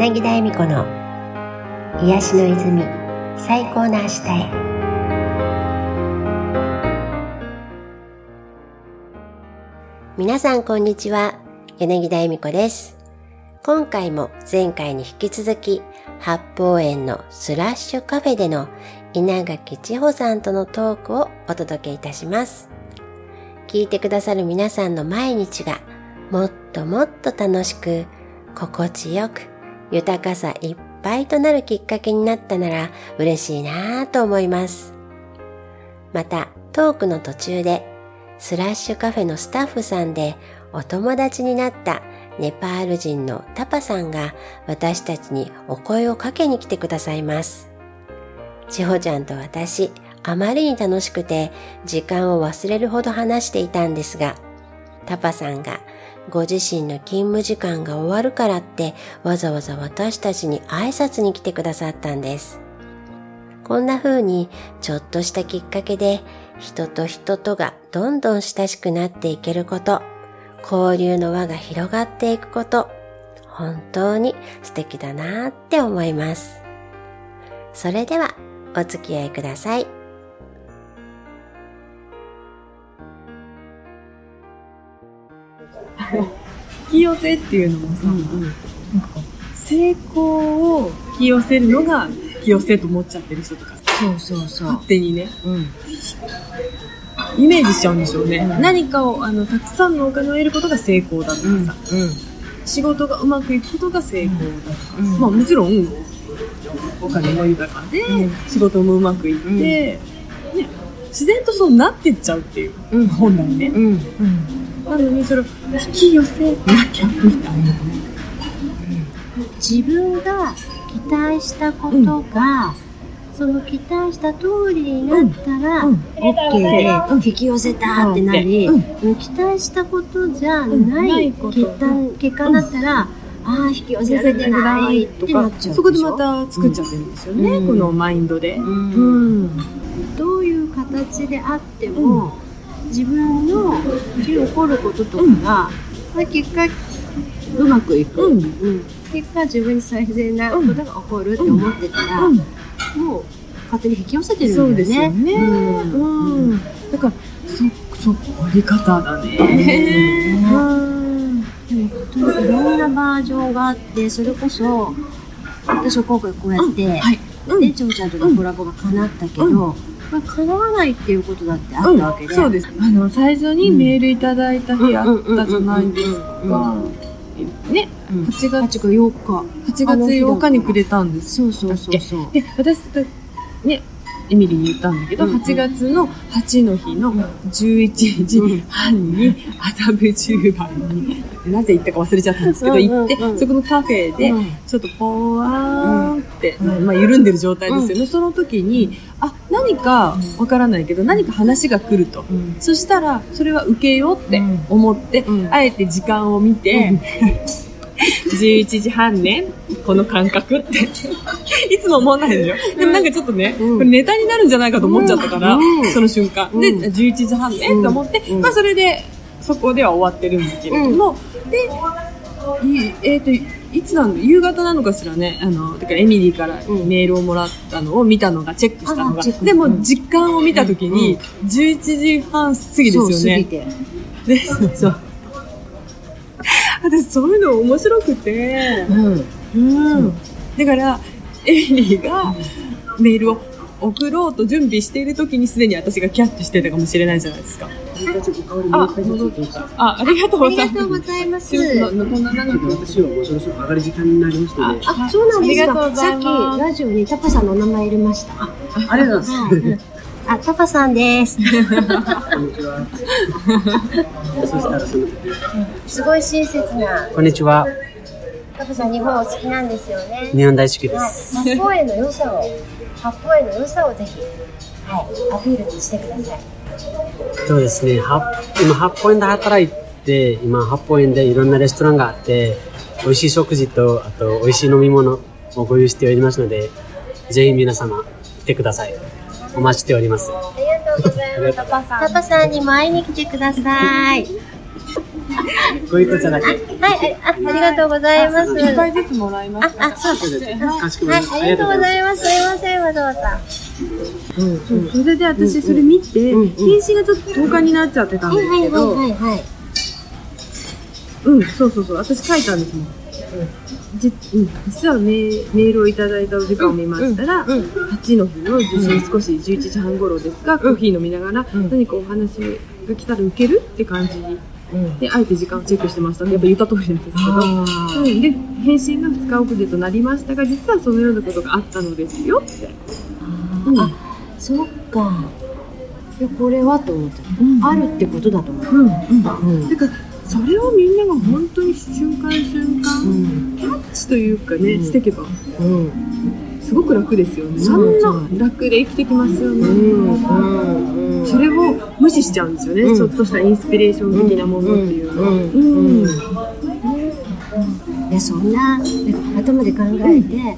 柳田恵美子の癒しの泉最高の明日へ。皆さんこんにちは。柳田恵美子です。今回も前回に引き続き八方園のスラッシュカフェでの稲垣千穂さんとのトークをお届けいたします。聞いてくださる皆さんの毎日がもっともっと楽しく心地よく豊かさいっぱいとなるきっかけになったなら嬉しいなぁと思います。また、トークの途中で、スラッシュカフェのスタッフさんでお友達になったネパール人のタパさんが私たちにお声をかけに来てくださいます。千穂ちゃんと私、あまりに楽しくて時間を忘れるほど話していたんですが、タパさんがご自身の勤務時間が終わるからってわざわざ私たちに挨拶に来てくださったんです。こんな風にちょっとしたきっかけで人と人とがどんどん親しくなっていけること、交流の輪が広がっていくこと、本当に素敵だなって思います。それではお付き合いください。引き寄せっていうのもさ、うんうん、なんか成功を引き寄せるのが引き寄せと思っちゃってる人とか。そうそうそう。勝手にね、うん、イメージしちゃうんでしょうね、うん、何かをあのたくさんのお金を得ることが成功だとかさ、うん。うん、仕事がうまくいくことが成功だとか、うん、まあもちろんお金も豊かで、仕事もうまくいって、ね、自然とそうなってっちゃうっていう、本来ね、うんなのにそれを引き寄せなきゃみたいな、自分が期待したことが、その期待した通りになったら、うん、OK で、引き寄せたってなり、期待したことじゃない結果,、結果だったら、ああ、引き寄せられてないとか、そこでまた作っちゃってるんですよね、このマインドで、どういう形であっても、自分の起こることとかが、まあ、結果うまくいく、うん、結果自分に最善なことが起こるって思ってたら、もう勝手に引き寄せてるんだよね。そうですよね。うん。だからそそこり方だね。うん。でも本当にいろんなバージョンがあってそれこそ私は今回こうやって、はい。でちょうちゃんとのコラボが叶ったけど、まあ、叶わないっていうことだってあったわけで、うん、そうです。あの最初にメールいただいた日あったじゃないですか。ね、8月。8日。8月8日にくれたんです。そうそうそうそう。で私ねエミリーに言ったんだけど、うんうん、8月の8の日の11時半に麻布十番に、なぜ行ったか忘れちゃったんですけど、行って、そこのカフェで、ちょっとポワーンって、まあ緩んでる状態ですよね。その時に、あ、何かわからないけど、何か話が来ると。そしたら、それは受けようって思って、あえて時間を見て、11時半ね、この感覚って いつも思わないでしょ？でもなんかちょっとね、これネタになるんじゃないかと思っちゃったから、その瞬間。で、11時半ねって思って、まあそれで、そこでは終わってるんだけれども、で、えっ、と、いつなんだ？夕方なのかしらね、あの、だからエミリーからメールをもらったのを見たのが、チェックしたのが、でも時間を見たときに、11時半過ぎですよね。で、そう。私そういうの面白くて、うん。うん。だから、エミリーがメールを送ろうと準備している時にすでに私がキャッチしてたかもしれないじゃないですか。あ、ありがとうございます。ありがとうございます。こんな長く私はもうそろそろ上がる時間になりましたので。あ、そうなんですか。さっきラジオにタパさんのお名前入れました。あ、ありがとうございます。あ、タパさんです。こんにちは。そしたらそのすごい親切な。こんにちは。タパさん日本お好きなんですよね。日本大好きです。八方園の良さを、八方園の良さをぜひ、はい、アピールにしてください。そうですね。今八方園で働いて、今八方園でいろんなレストランがあって、美味しい食事と、あと美味しい飲み物をご用意しておりますので、ぜひ皆様来てください。お待ちしております。ありがとうございます。タパさん。タパさんにも会いに来てください。ご一個じゃなくて。はい、あありがとうございます。一杯ずつもらいます。あ、あ、そうですかしこまはいりま、した。ありがとうございます。すいません、わざわざ。うん、そうそれで私それ見て、うんうん返信がちょっと10日になっちゃってたんはいはいですけど、はいはい。うん、そうそうそう、私書いたんですもん。じうん、実はメーメールをいただいたお時間を見ましたら、うんうん8の日の受信少し11時半頃ですが、コーヒー飲みながら、うん何かお話が来たら受けるって感じうん。で、あえて時間をチェックしてました。やっぱ言った通りなんですけど。あうん、で、返信が2日遅れとなりましたが、実はそのようなことがあったのですよって。うんあ、そっか。いや、これはと思った。うんあるってことだと思う。うん、うん。うん。だから、それをみんなが本当に瞬間瞬間、うん。キャッチというかね、うんしていけば、うん。すごく楽ですよね。そうんんな楽で生きてきますよね。うん。うん。それを無視しちゃうんですよね、うんちょっとしたインスピレーション的なものっていうのは。そんな、頭で考えて、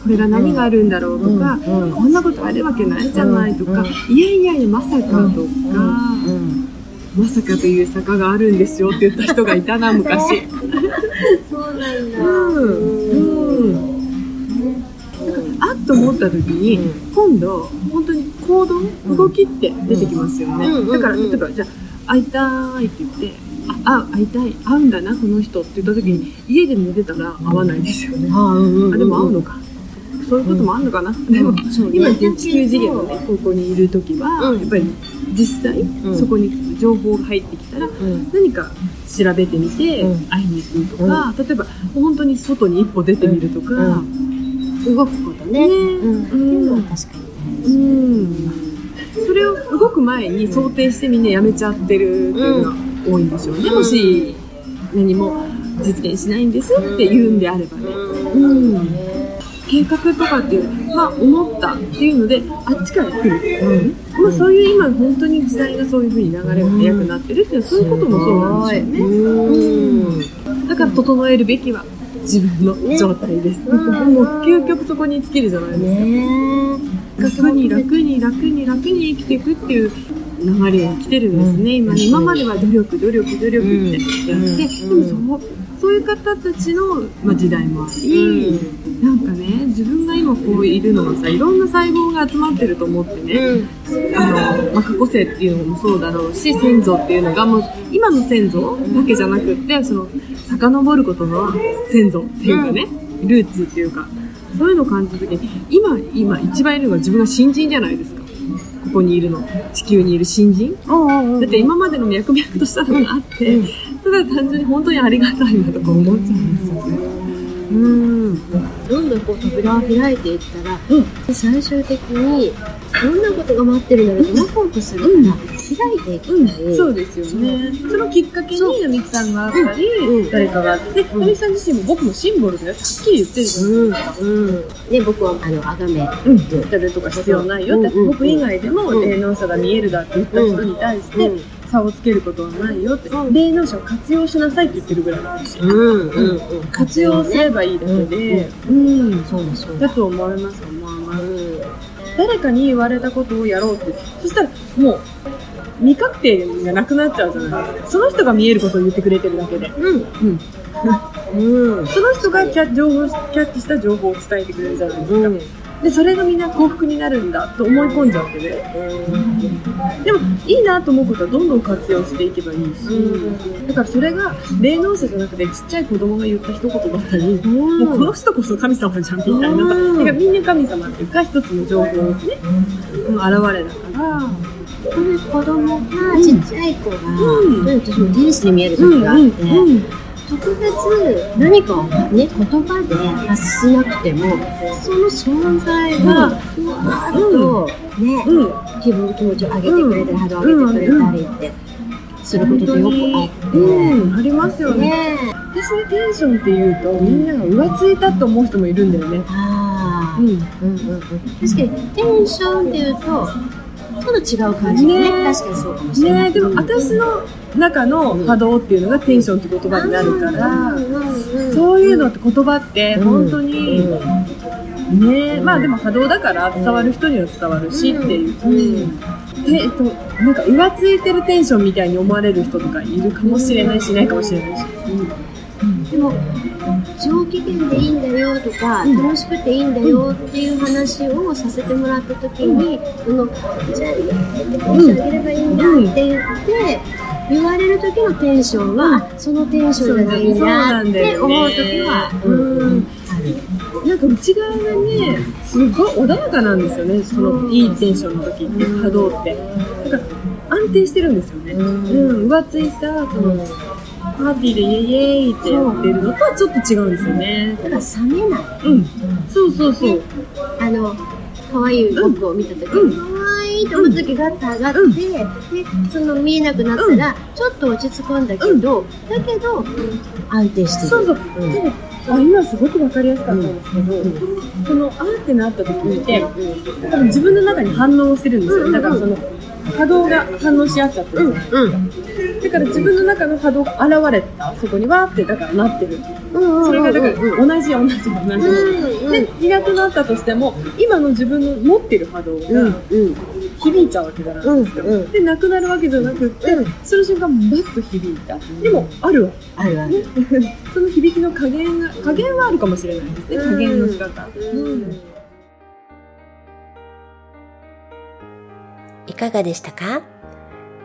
これが何があるんだろうとか、うんうんこんなことあるわけないじゃないとか、うんいやいやいやまさかとか、うん。まさかという坂があるんですよって言った人がいたな昔。そうなんだ。と思った時に、う今度本当に行動動きって出てきますよね、だから例えばじゃあ会いたいって言ってあ会いたい会うんだなこの人って言った時に家で寝てたら会わないですよね、あ、でも会うのか。そういうこともあるのかな、でも今地球次元のねここにいる時は、うん。やっぱり実際、ん。そこに情報が入ってきたらうん。何か調べてみてうん。会いに行くとか、例えば本当に外に一歩出てみるとか、うん動くことね。ね。うん。っていうのは確かに大事。うん。それを動く前に想定してみんなやめちゃってるっていうのが多いんでしょうね、うん。もし何も実現しないんですって言うんであればね、うん。計画とかっていうまあ思ったっていうのであっちから来る、まあ、そういう今本当に時代がそういうふうに流れが速くなってるっていうのはそういうこともそうなんでしょうね、うん。だから整えるべきは自分の状態です、うん。もう究極そこに尽きるじゃないですか、ね。楽に楽に楽に楽に生きていくっていう流れに来てるんですね、今ね今までは努力努力努力ってやって、うん。でもそうそういう方たちの、まあ、時代もあり、なんかね自分が今こういるのはさいろんな細胞が集まってると思ってね、あの、まあ、過去世っていうのもそうだろうし先祖っていうのがもう今の先祖だけじゃなくってその遡ることの先祖っていうかね、ルーツっていうかそういうのを感じた時に今今一番いるのが自分が新人じゃないですか。ここにいるの。地球にいる新人。だって今までの脈々としたのがあって、うん。ただ単純に本当にありがたいなとか思っちゃうんですよね。うんどんどんこう扉を開いていったら、うん最終的にどんなことが待ってるんだろうとワクワクするから、うん開いていきうんたい。そうですよね。そのきっかけに、なみきさんがあったり、うん誰かがあって、なみきさん自身も僕もシンボルだよ。はっきり言ってるじゃん。うん。うん。で、僕は、あの、あがめ。うん。誰とか必要ないよって、僕以外でもうん霊能者が見えるだって言った人に対して、うん差をつけることはないよって、うん霊能者を活用しなさいって言ってるぐらいなんですよ。うん。うん。活用すればいいだけで、うん。そうだ、そうだ。だと思います、思います。うん。誰かに言われたことをやろうって、そしたらもう、未確定がなくなっちゃうじゃないですか。その人が見えることを言ってくれてるだけで。うん。うん。うん。その人がキャ情報キャッチした情報を伝えてくれるじゃないですか。うん。で、それがみんな幸福になるんだと思い込んじゃってね。でも、いいなと思うことはどんどん活用していけばいいし、だからそれが霊能者じゃなくてちっちゃい子供が言った一言だったり、もうこの人こそ神様じゃんみたいなさ、うん。だからみんな神様っていうか一つの情報のね、うん現れだから、これ子供が、ちっちゃい子が、うん。私も天使に見える時があって、特別何かをね、言葉で発しなくても、その存在が、ふわーっと、ね、うん、気分、気持ちを上げてくれたり、波動を上げてくれたりって、することってよくあって、う。ん、ありますよね。ね。私ね、テンションって言うと、みんなが浮ついたと思う人もいるんだよね。ああ、ん。うんうんうん、確かにテンションっていうと違う感じがね。ね。確かにそうかもしれない。ね。でも私の中の波動っていうのがテンションって言葉になるから、そういうのって言葉って本当に、ね。まあでも波動だから伝わる人には伝わるしっていう。でえっと、なんか浮ついてるテンションみたいに思われる人とかいるかもしれないし、いないかもしれないし。でも、上機嫌でいいんだよとか、うん楽しくていいんだよっていう話をさせてもらった時に、その、じゃあ、テンション上げればいいんだって言って、言われる時のテンションは、あそのテンションじゃないんだって思う時は、うん。なんか内側がね、すごい穏やかなんですよね、そのいいテンションの時って、波動って。だから安定してるんですよね。うん、浮ついた、その、パーティーでイエイイエイってやってるのとはちょっと違うんですよね。だから冷めない。うん。そうそうそう。あの、可愛い僕を見た時うんに、可愛いと思った時ガッと上がって、うんで、その見えなくなったら、ちょっと落ち着くんだけど、だけど、安定してる。そうそう。うんあ今すごくわかりやすかったんですけど、その、あーってなった時って、多分自分の中に反応してるんですよ。だからその、波動が反応し合っちゃってる。うん、うん。だから自分の中の波動が現れた、そこにわーってだからなってる。うん、それがだからうん、同じ同じ同じ。うん、で、いなくなったとしても、今の自分の持ってる波動うん、がうん、響いちゃうわけじゃないうん、ですか。うん。で、なくなるわけじゃなくって、その瞬間、バッと響いた。でも、あるわ。あるある。その響きの加減が、加減はあるかもしれないですね。加減の仕方。うんいかがでしたか？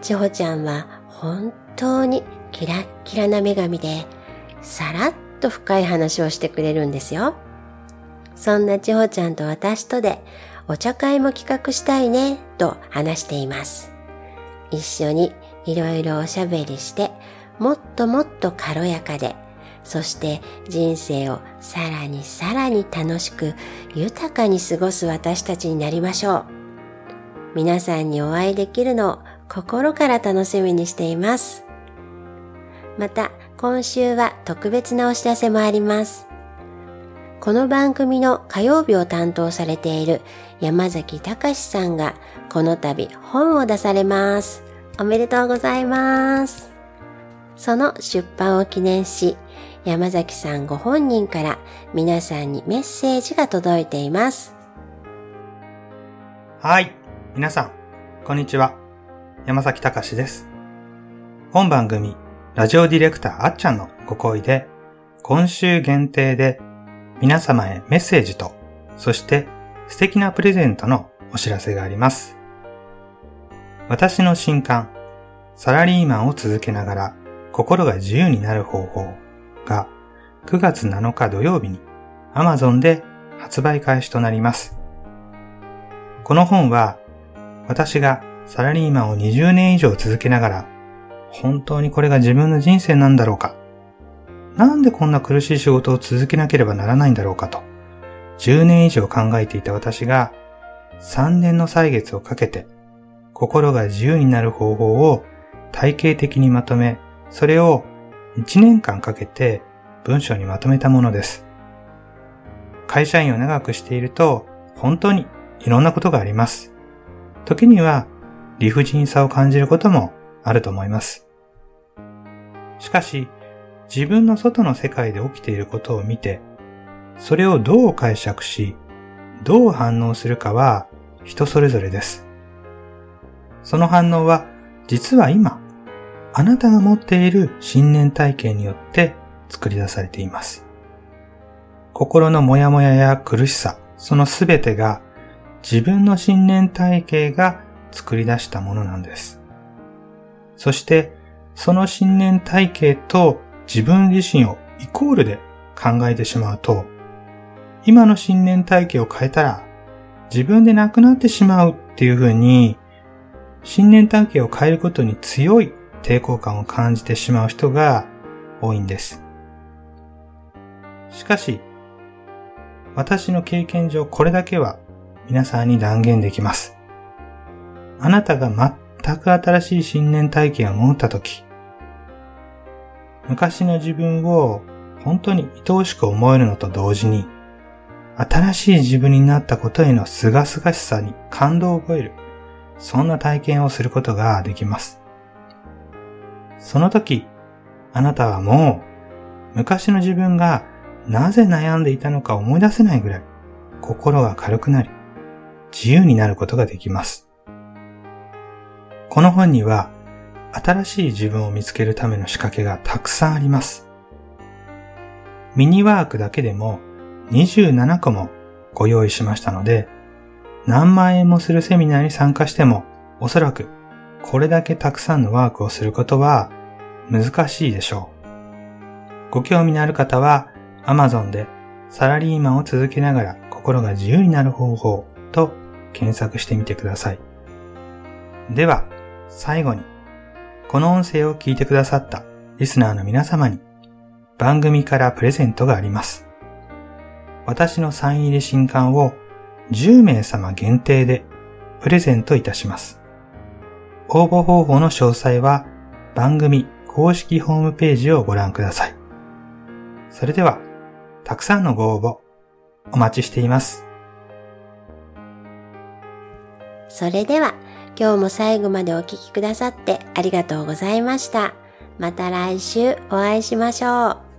千穂ちゃんは本当にキラッキラな女神で、さらっと深い話をしてくれるんですよ。そんな千穂ちゃんと私とで、お茶会も企画したいね、と話しています。一緒にいろいろおしゃべりして、もっともっと軽やかで、そして人生をさらにさらに楽しく豊かに過ごす私たちになりましょう。皆さんにお会いできるのを心から楽しみにしています。また、今週は特別なお知らせもあります。この番組の火曜日を担当されている山崎隆さんがこの度本を出されます。おめでとうございます。その出版を記念し、山崎さんご本人から皆さんにメッセージが届いています。はい。皆さん、こんにちは。山崎隆です。本番組、ラジオディレクターあっちゃんのご好意で、今週限定で皆様へメッセージと、そして素敵なプレゼントのお知らせがあります。私の新刊、サラリーマンを続けながら心が自由になる方法が9月7日土曜日に Amazon で発売開始となります。この本は私がサラリーマンを20年以上続けながら本当にこれが自分の人生なんだろうかなんでこんな苦しい仕事を続けなければならないんだろうかと10年以上考えていた私が3年の歳月をかけて心が自由になる方法を体系的にまとめ、それを1年間かけて文章にまとめたものです。会社員を長くしていると本当にいろんなことがあります。時には理不尽さを感じることもあると思います。しかし、自分の外の世界で起きていることを見て、それをどう解釈し、どう反応するかは人それぞれです。その反応は実は今、あなたが持っている信念体系によって作り出されています。心のモヤモヤや苦しさ、そのすべてが自分の信念体系が作り出したものなんです。そして、その信念体系と自分自身をイコールで考えてしまうと、今の信念体系を変えたら自分でなくなってしまうっていうふうに、信念体系を変えることに強い抵抗感を感じてしまう人が多いんです。しかし、私の経験上これだけは皆さんに断言できます。あなたが全く新しい信念体験を持ったとき、昔の自分を本当に愛おしく思えるのと同時に、新しい自分になったことへの清々しさに感動を覚える、そんな体験をすることができます。その時、あなたはもう、昔の自分がなぜ悩んでいたのか思い出せないぐらい、心が軽くなり、自由になることができます。この本には新しい自分を見つけるための仕掛けがたくさんあります。ミニワークだけでも27個もご用意しましたので、何万円もするセミナーに参加しても、おそらくこれだけたくさんのワークをすることは難しいでしょう。ご興味のある方は Amazon でサラリーマンを続けながら心が自由になる方法と検索してみてください。では、最後に、この音声を聞いてくださったリスナーの皆様に番組からプレゼントがあります。私のサイン入り新刊を10名様限定でプレゼントいたします。応募方法の詳細は番組公式ホームページをご覧ください。それでは、たくさんのご応募お待ちしています。それでは、今日も最後までお聴きくださってありがとうございました。また来週お会いしましょう。